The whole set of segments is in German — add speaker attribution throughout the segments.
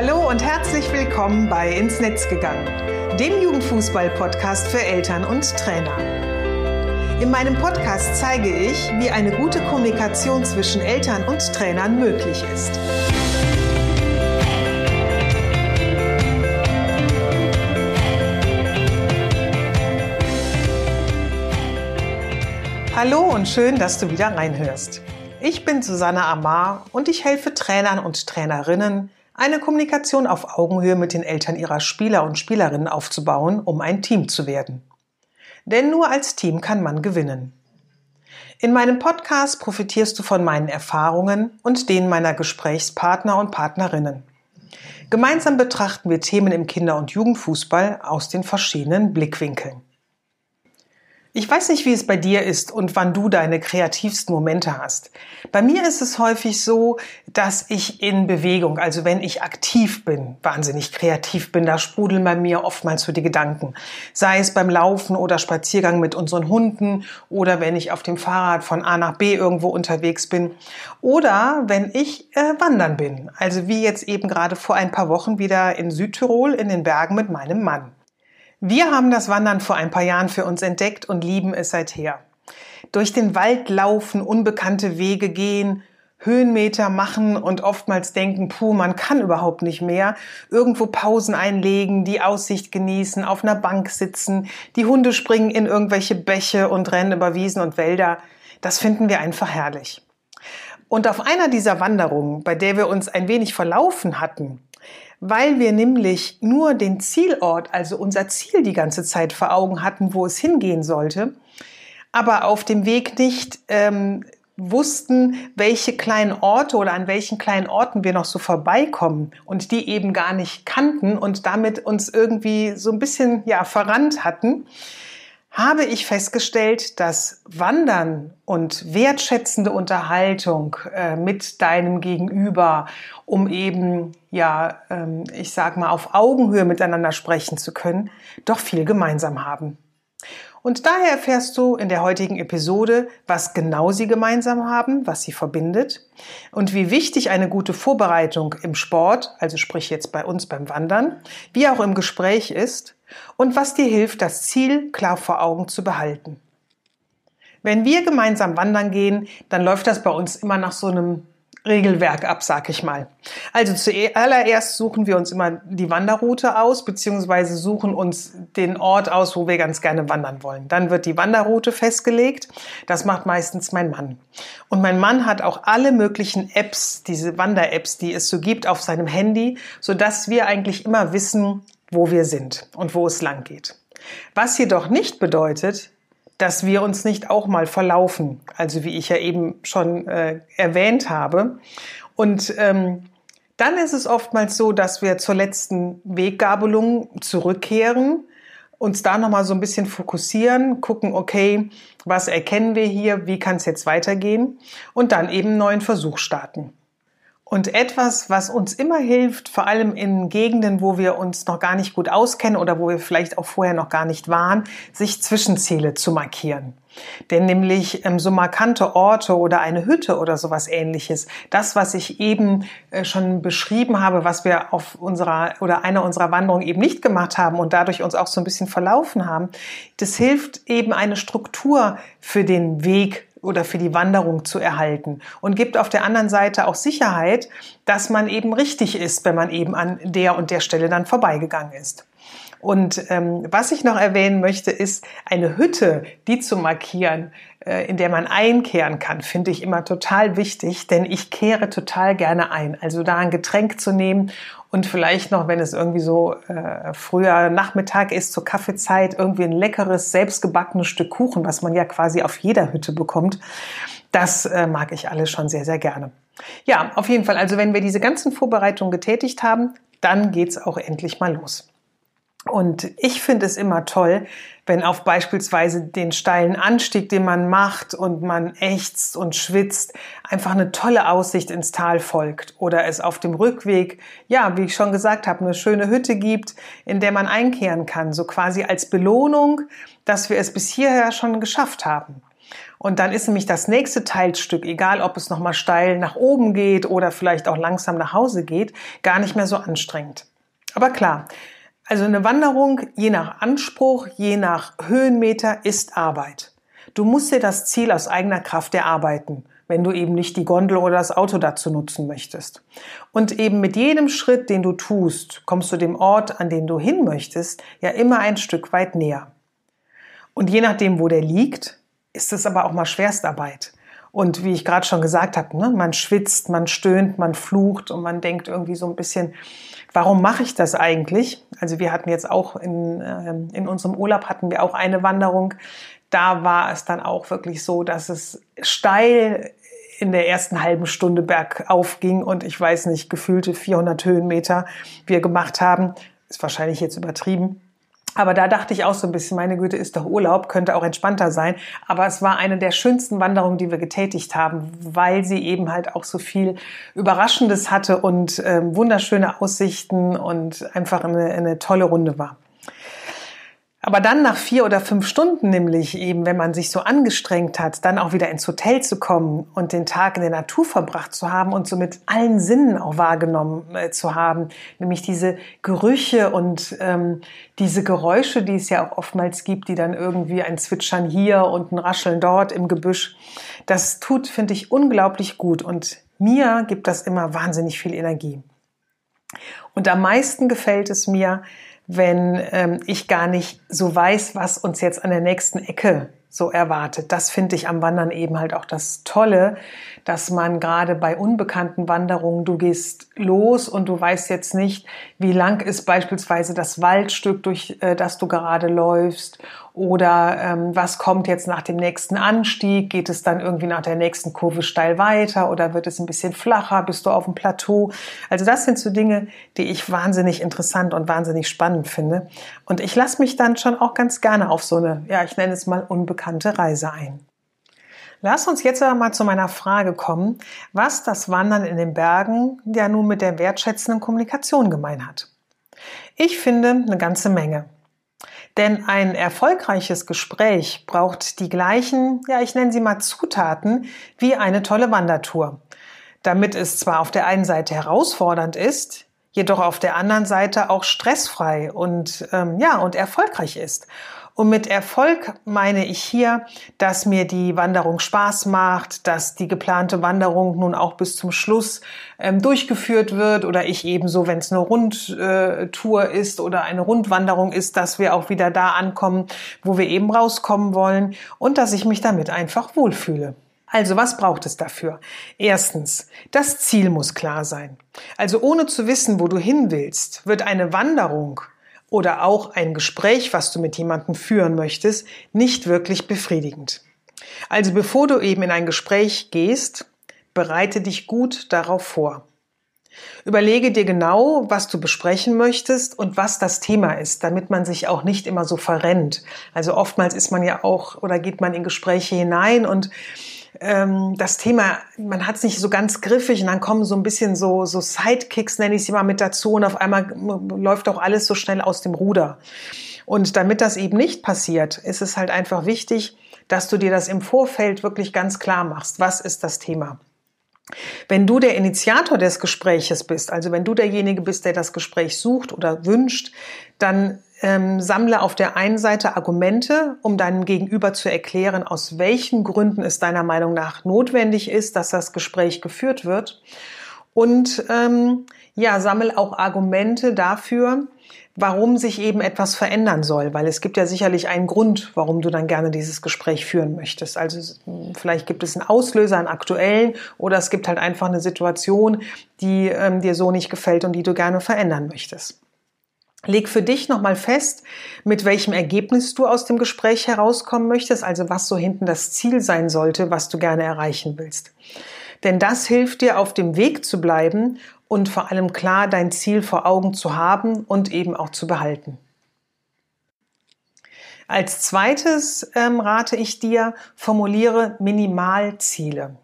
Speaker 1: Hallo und herzlich willkommen bei Ins Netz gegangen, dem Jugendfußball-Podcast für Eltern und Trainer. In meinem Podcast zeige ich, wie eine gute Kommunikation zwischen Eltern und Trainern möglich ist. Hallo und schön, dass du wieder reinhörst. Ich bin Susanne Amar und ich helfe Trainern und Trainerinnen, eine Kommunikation auf Augenhöhe mit den Eltern ihrer Spieler und Spielerinnen aufzubauen, um ein Team zu werden. Denn nur als Team kann man gewinnen. In meinem Podcast profitierst du von meinen Erfahrungen und denen meiner Gesprächspartner und Partnerinnen. Gemeinsam betrachten wir Themen im Kinder- und Jugendfußball aus den verschiedenen Blickwinkeln. Ich weiß nicht, wie es bei dir ist und wann du deine kreativsten Momente hast. Bei mir ist es häufig so, dass ich in Bewegung, also wenn ich aktiv bin, wahnsinnig kreativ bin, da sprudeln bei mir oftmals so die Gedanken. Sei es beim Laufen oder Spaziergang mit unseren Hunden oder wenn ich auf dem Fahrrad von A nach B irgendwo unterwegs bin oder wenn ich äh, wandern bin. Also wie jetzt eben gerade vor ein paar Wochen wieder in Südtirol in den Bergen mit meinem Mann. Wir haben das Wandern vor ein paar Jahren für uns entdeckt und lieben es seither. Durch den Wald laufen, unbekannte Wege gehen, Höhenmeter machen und oftmals denken, puh, man kann überhaupt nicht mehr, irgendwo Pausen einlegen, die Aussicht genießen, auf einer Bank sitzen, die Hunde springen in irgendwelche Bäche und rennen über Wiesen und Wälder. Das finden wir einfach herrlich. Und auf einer dieser Wanderungen, bei der wir uns ein wenig verlaufen hatten, weil wir nämlich nur den Zielort, also unser Ziel die ganze Zeit vor Augen hatten, wo es hingehen sollte, aber auf dem Weg nicht ähm, wussten, welche kleinen Orte oder an welchen kleinen Orten wir noch so vorbeikommen und die eben gar nicht kannten und damit uns irgendwie so ein bisschen ja verrannt hatten, habe ich festgestellt, dass Wandern und wertschätzende Unterhaltung äh, mit deinem Gegenüber, um eben, ja, ähm, ich sag mal, auf Augenhöhe miteinander sprechen zu können, doch viel gemeinsam haben. Und daher erfährst du in der heutigen Episode, was genau sie gemeinsam haben, was sie verbindet und wie wichtig eine gute Vorbereitung im Sport, also sprich jetzt bei uns beim Wandern, wie auch im Gespräch ist und was dir hilft, das Ziel klar vor Augen zu behalten. Wenn wir gemeinsam wandern gehen, dann läuft das bei uns immer nach so einem Regelwerk ab, sag ich mal. Also zuallererst suchen wir uns immer die Wanderroute aus, beziehungsweise suchen uns den Ort aus, wo wir ganz gerne wandern wollen. Dann wird die Wanderroute festgelegt. Das macht meistens mein Mann. Und mein Mann hat auch alle möglichen Apps, diese Wander-Apps, die es so gibt, auf seinem Handy, so dass wir eigentlich immer wissen, wo wir sind und wo es lang geht. Was jedoch nicht bedeutet, dass wir uns nicht auch mal verlaufen, also wie ich ja eben schon äh, erwähnt habe. Und ähm, dann ist es oftmals so, dass wir zur letzten Weggabelung zurückkehren, uns da nochmal so ein bisschen fokussieren, gucken, okay, was erkennen wir hier, wie kann es jetzt weitergehen und dann eben einen neuen Versuch starten. Und etwas, was uns immer hilft, vor allem in Gegenden, wo wir uns noch gar nicht gut auskennen oder wo wir vielleicht auch vorher noch gar nicht waren, sich Zwischenziele zu markieren. Denn nämlich ähm, so markante Orte oder eine Hütte oder sowas ähnliches, das, was ich eben äh, schon beschrieben habe, was wir auf unserer oder einer unserer Wanderungen eben nicht gemacht haben und dadurch uns auch so ein bisschen verlaufen haben, das hilft eben eine Struktur für den Weg oder für die Wanderung zu erhalten und gibt auf der anderen Seite auch Sicherheit, dass man eben richtig ist, wenn man eben an der und der Stelle dann vorbeigegangen ist. Und ähm, was ich noch erwähnen möchte, ist eine Hütte, die zu markieren, äh, in der man einkehren kann, finde ich immer total wichtig, denn ich kehre total gerne ein. Also da ein Getränk zu nehmen und vielleicht noch, wenn es irgendwie so äh, früher Nachmittag ist, zur Kaffeezeit, irgendwie ein leckeres, selbstgebackenes Stück Kuchen, was man ja quasi auf jeder Hütte bekommt. Das äh, mag ich alles schon sehr, sehr gerne. Ja, auf jeden Fall. Also wenn wir diese ganzen Vorbereitungen getätigt haben, dann geht's auch endlich mal los. Und ich finde es immer toll, wenn auf beispielsweise den steilen Anstieg, den man macht und man ächzt und schwitzt, einfach eine tolle Aussicht ins Tal folgt oder es auf dem Rückweg, ja, wie ich schon gesagt habe, eine schöne Hütte gibt, in der man einkehren kann, so quasi als Belohnung, dass wir es bis hierher schon geschafft haben. Und dann ist nämlich das nächste Teilstück, egal ob es nochmal steil nach oben geht oder vielleicht auch langsam nach Hause geht, gar nicht mehr so anstrengend. Aber klar, also eine Wanderung, je nach Anspruch, je nach Höhenmeter, ist Arbeit. Du musst dir das Ziel aus eigener Kraft erarbeiten, wenn du eben nicht die Gondel oder das Auto dazu nutzen möchtest. Und eben mit jedem Schritt, den du tust, kommst du dem Ort, an den du hin möchtest, ja immer ein Stück weit näher. Und je nachdem, wo der liegt, ist es aber auch mal Schwerstarbeit. Und wie ich gerade schon gesagt habe, ne, man schwitzt, man stöhnt, man flucht und man denkt irgendwie so ein bisschen, warum mache ich das eigentlich? Also wir hatten jetzt auch in, äh, in unserem Urlaub hatten wir auch eine Wanderung. Da war es dann auch wirklich so, dass es steil in der ersten halben Stunde bergauf ging und ich weiß nicht, gefühlte 400 Höhenmeter wir gemacht haben. Ist wahrscheinlich jetzt übertrieben. Aber da dachte ich auch so ein bisschen, meine Güte, ist doch Urlaub, könnte auch entspannter sein. Aber es war eine der schönsten Wanderungen, die wir getätigt haben, weil sie eben halt auch so viel Überraschendes hatte und äh, wunderschöne Aussichten und einfach eine, eine tolle Runde war. Aber dann nach vier oder fünf Stunden nämlich eben, wenn man sich so angestrengt hat, dann auch wieder ins Hotel zu kommen und den Tag in der Natur verbracht zu haben und so mit allen Sinnen auch wahrgenommen äh, zu haben, nämlich diese Gerüche und ähm, diese Geräusche, die es ja auch oftmals gibt, die dann irgendwie ein Zwitschern hier und ein Rascheln dort im Gebüsch, das tut, finde ich, unglaublich gut und mir gibt das immer wahnsinnig viel Energie. Und am meisten gefällt es mir, wenn ähm, ich gar nicht so weiß, was uns jetzt an der nächsten Ecke so erwartet. Das finde ich am Wandern eben halt auch das Tolle, dass man gerade bei unbekannten Wanderungen, du gehst los und du weißt jetzt nicht, wie lang ist beispielsweise das Waldstück, durch äh, das du gerade läufst oder ähm, was kommt jetzt nach dem nächsten Anstieg? Geht es dann irgendwie nach der nächsten Kurve steil weiter oder wird es ein bisschen flacher? Bist du auf dem Plateau? Also das sind so Dinge, die ich wahnsinnig interessant und wahnsinnig spannend finde. Und ich lasse mich dann schon auch ganz gerne auf so eine, ja, ich nenne es mal unbekannte Reise ein. Lass uns jetzt aber mal zu meiner Frage kommen, was das Wandern in den Bergen ja nun mit der wertschätzenden Kommunikation gemein hat. Ich finde eine ganze Menge. Denn ein erfolgreiches Gespräch braucht die gleichen, ja, ich nenne sie mal Zutaten wie eine tolle Wandertour. Damit es zwar auf der einen Seite herausfordernd ist, jedoch auf der anderen Seite auch stressfrei und ähm, ja und erfolgreich ist. Und mit Erfolg meine ich hier, dass mir die Wanderung Spaß macht, dass die geplante Wanderung nun auch bis zum Schluss ähm, durchgeführt wird oder ich ebenso, wenn es eine Rundtour ist oder eine Rundwanderung ist, dass wir auch wieder da ankommen, wo wir eben rauskommen wollen und dass ich mich damit einfach wohlfühle. Also was braucht es dafür? Erstens, das Ziel muss klar sein. Also ohne zu wissen, wo du hin willst, wird eine Wanderung oder auch ein Gespräch, was du mit jemandem führen möchtest, nicht wirklich befriedigend. Also bevor du eben in ein Gespräch gehst, bereite dich gut darauf vor. Überlege dir genau, was du besprechen möchtest und was das Thema ist, damit man sich auch nicht immer so verrennt. Also oftmals ist man ja auch oder geht man in Gespräche hinein und ähm, das Thema, man hat es nicht so ganz griffig und dann kommen so ein bisschen so, so Sidekicks, nenne ich sie mal mit dazu und auf einmal läuft auch alles so schnell aus dem Ruder. Und damit das eben nicht passiert, ist es halt einfach wichtig, dass du dir das im Vorfeld wirklich ganz klar machst. Was ist das Thema? Wenn du der Initiator des Gespräches bist, also wenn du derjenige bist, der das Gespräch sucht oder wünscht, dann ähm, sammle auf der einen Seite Argumente, um deinem Gegenüber zu erklären, aus welchen Gründen es deiner Meinung nach notwendig ist, dass das Gespräch geführt wird. Und ähm, ja, sammle auch Argumente dafür, warum sich eben etwas verändern soll, weil es gibt ja sicherlich einen Grund, warum du dann gerne dieses Gespräch führen möchtest. Also vielleicht gibt es einen Auslöser, einen aktuellen, oder es gibt halt einfach eine Situation, die ähm, dir so nicht gefällt und die du gerne verändern möchtest. Leg für dich nochmal fest, mit welchem Ergebnis du aus dem Gespräch herauskommen möchtest, also was so hinten das Ziel sein sollte, was du gerne erreichen willst. Denn das hilft dir, auf dem Weg zu bleiben und vor allem klar dein Ziel vor Augen zu haben und eben auch zu behalten. Als zweites ähm, rate ich dir, formuliere Minimalziele.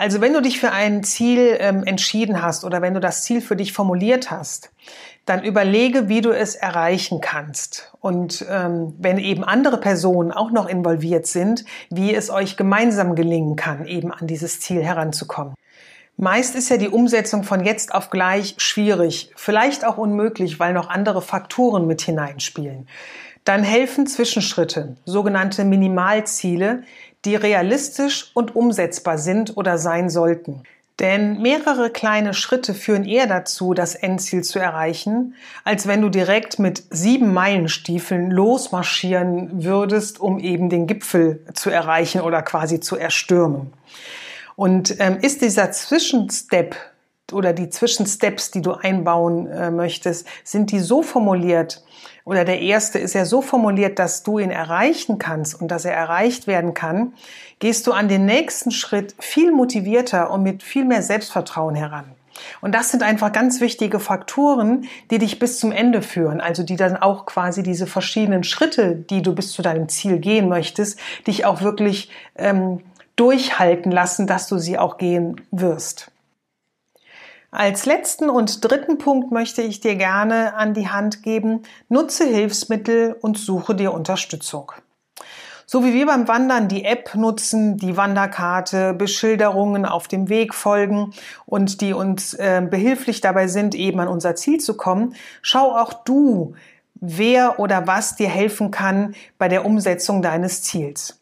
Speaker 1: Also wenn du dich für ein Ziel ähm, entschieden hast oder wenn du das Ziel für dich formuliert hast, dann überlege, wie du es erreichen kannst. Und ähm, wenn eben andere Personen auch noch involviert sind, wie es euch gemeinsam gelingen kann, eben an dieses Ziel heranzukommen. Meist ist ja die Umsetzung von jetzt auf gleich schwierig, vielleicht auch unmöglich, weil noch andere Faktoren mit hineinspielen. Dann helfen Zwischenschritte, sogenannte Minimalziele, die realistisch und umsetzbar sind oder sein sollten. Denn mehrere kleine Schritte führen eher dazu, das Endziel zu erreichen, als wenn du direkt mit sieben Meilenstiefeln losmarschieren würdest, um eben den Gipfel zu erreichen oder quasi zu erstürmen. Und ähm, ist dieser Zwischenstep oder die Zwischensteps, die du einbauen äh, möchtest, sind die so formuliert, oder der erste ist ja so formuliert, dass du ihn erreichen kannst und dass er erreicht werden kann, gehst du an den nächsten Schritt viel motivierter und mit viel mehr Selbstvertrauen heran. Und das sind einfach ganz wichtige Faktoren, die dich bis zum Ende führen, also die dann auch quasi diese verschiedenen Schritte, die du bis zu deinem Ziel gehen möchtest, dich auch wirklich ähm, durchhalten lassen, dass du sie auch gehen wirst. Als letzten und dritten Punkt möchte ich dir gerne an die Hand geben, nutze Hilfsmittel und suche dir Unterstützung. So wie wir beim Wandern die App nutzen, die Wanderkarte, Beschilderungen auf dem Weg folgen und die uns äh, behilflich dabei sind, eben an unser Ziel zu kommen, schau auch du, wer oder was dir helfen kann bei der Umsetzung deines Ziels.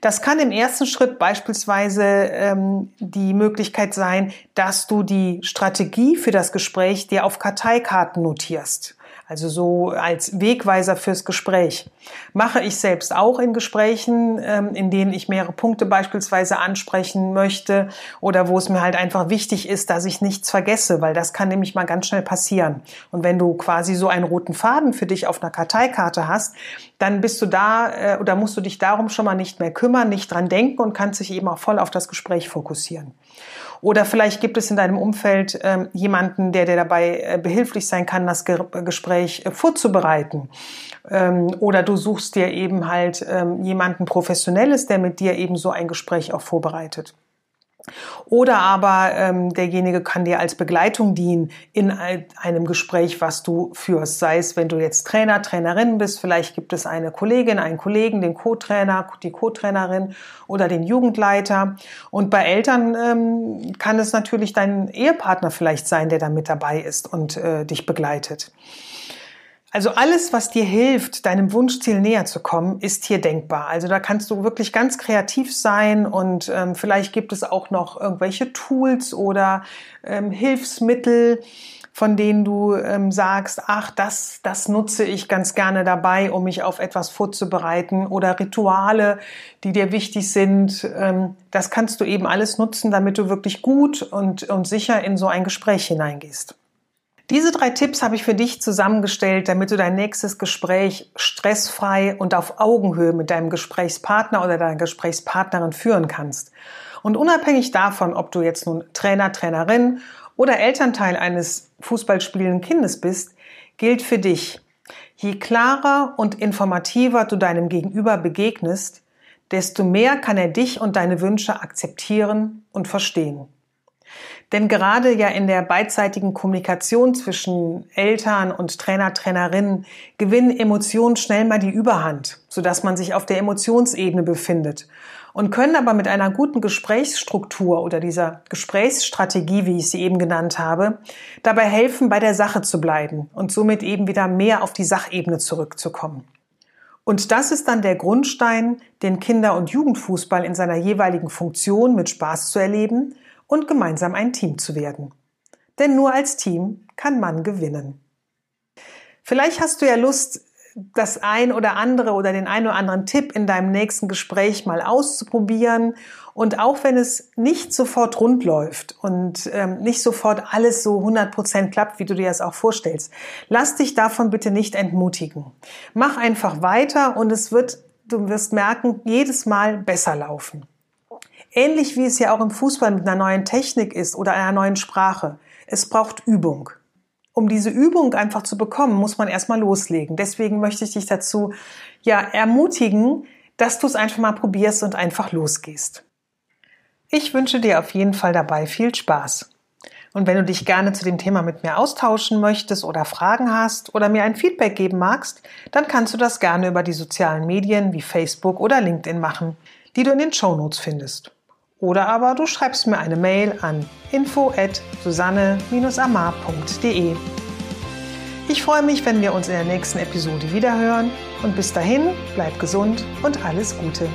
Speaker 1: Das kann im ersten Schritt beispielsweise ähm, die Möglichkeit sein, dass du die Strategie für das Gespräch dir auf Karteikarten notierst. Also so als Wegweiser fürs Gespräch. Mache ich selbst auch in Gesprächen, ähm, in denen ich mehrere Punkte beispielsweise ansprechen möchte oder wo es mir halt einfach wichtig ist, dass ich nichts vergesse, weil das kann nämlich mal ganz schnell passieren. Und wenn du quasi so einen roten Faden für dich auf einer Karteikarte hast, dann bist du da äh, oder musst du dich darum schon mal nicht mehr kümmern, nicht dran denken und kannst dich eben auch voll auf das Gespräch fokussieren. Oder vielleicht gibt es in deinem Umfeld ähm, jemanden, der dir dabei äh, behilflich sein kann, das Ge Gespräch äh, vorzubereiten. Ähm, oder du suchst dir eben halt ähm, jemanden Professionelles, der mit dir eben so ein Gespräch auch vorbereitet. Oder aber ähm, derjenige kann dir als Begleitung dienen in einem Gespräch, was du führst. Sei es, wenn du jetzt Trainer, Trainerin bist, vielleicht gibt es eine Kollegin, einen Kollegen, den Co-Trainer, die Co-Trainerin oder den Jugendleiter. Und bei Eltern ähm, kann es natürlich dein Ehepartner vielleicht sein, der da mit dabei ist und äh, dich begleitet. Also alles, was dir hilft, deinem Wunschziel näher zu kommen, ist hier denkbar. Also da kannst du wirklich ganz kreativ sein und ähm, vielleicht gibt es auch noch irgendwelche Tools oder ähm, Hilfsmittel, von denen du ähm, sagst, ach, das, das nutze ich ganz gerne dabei, um mich auf etwas vorzubereiten oder Rituale, die dir wichtig sind. Ähm, das kannst du eben alles nutzen, damit du wirklich gut und, und sicher in so ein Gespräch hineingehst. Diese drei Tipps habe ich für dich zusammengestellt, damit du dein nächstes Gespräch stressfrei und auf Augenhöhe mit deinem Gesprächspartner oder deiner Gesprächspartnerin führen kannst. Und unabhängig davon, ob du jetzt nun Trainer, Trainerin oder Elternteil eines fußballspielenden Kindes bist, gilt für dich, je klarer und informativer du deinem Gegenüber begegnest, desto mehr kann er dich und deine Wünsche akzeptieren und verstehen. Denn gerade ja in der beidseitigen Kommunikation zwischen Eltern und Trainer, Trainerinnen gewinnen Emotionen schnell mal die Überhand, sodass man sich auf der Emotionsebene befindet und können aber mit einer guten Gesprächsstruktur oder dieser Gesprächsstrategie, wie ich sie eben genannt habe, dabei helfen, bei der Sache zu bleiben und somit eben wieder mehr auf die Sachebene zurückzukommen. Und das ist dann der Grundstein, den Kinder- und Jugendfußball in seiner jeweiligen Funktion mit Spaß zu erleben und gemeinsam ein Team zu werden. Denn nur als Team kann man gewinnen. Vielleicht hast du ja Lust, das ein oder andere oder den ein oder anderen Tipp in deinem nächsten Gespräch mal auszuprobieren. Und auch wenn es nicht sofort rund läuft und ähm, nicht sofort alles so 100% klappt, wie du dir das auch vorstellst, lass dich davon bitte nicht entmutigen. Mach einfach weiter und es wird, du wirst merken, jedes Mal besser laufen. Ähnlich wie es ja auch im Fußball mit einer neuen Technik ist oder einer neuen Sprache. Es braucht Übung. Um diese Übung einfach zu bekommen, muss man erstmal loslegen. Deswegen möchte ich dich dazu ja ermutigen, dass du es einfach mal probierst und einfach losgehst. Ich wünsche dir auf jeden Fall dabei viel Spaß. Und wenn du dich gerne zu dem Thema mit mir austauschen möchtest oder Fragen hast oder mir ein Feedback geben magst, dann kannst du das gerne über die sozialen Medien wie Facebook oder LinkedIn machen, die du in den Show Notes findest. Oder aber du schreibst mir eine Mail an info@susanne-amar.de. Ich freue mich, wenn wir uns in der nächsten Episode wiederhören und bis dahin bleib gesund und alles Gute.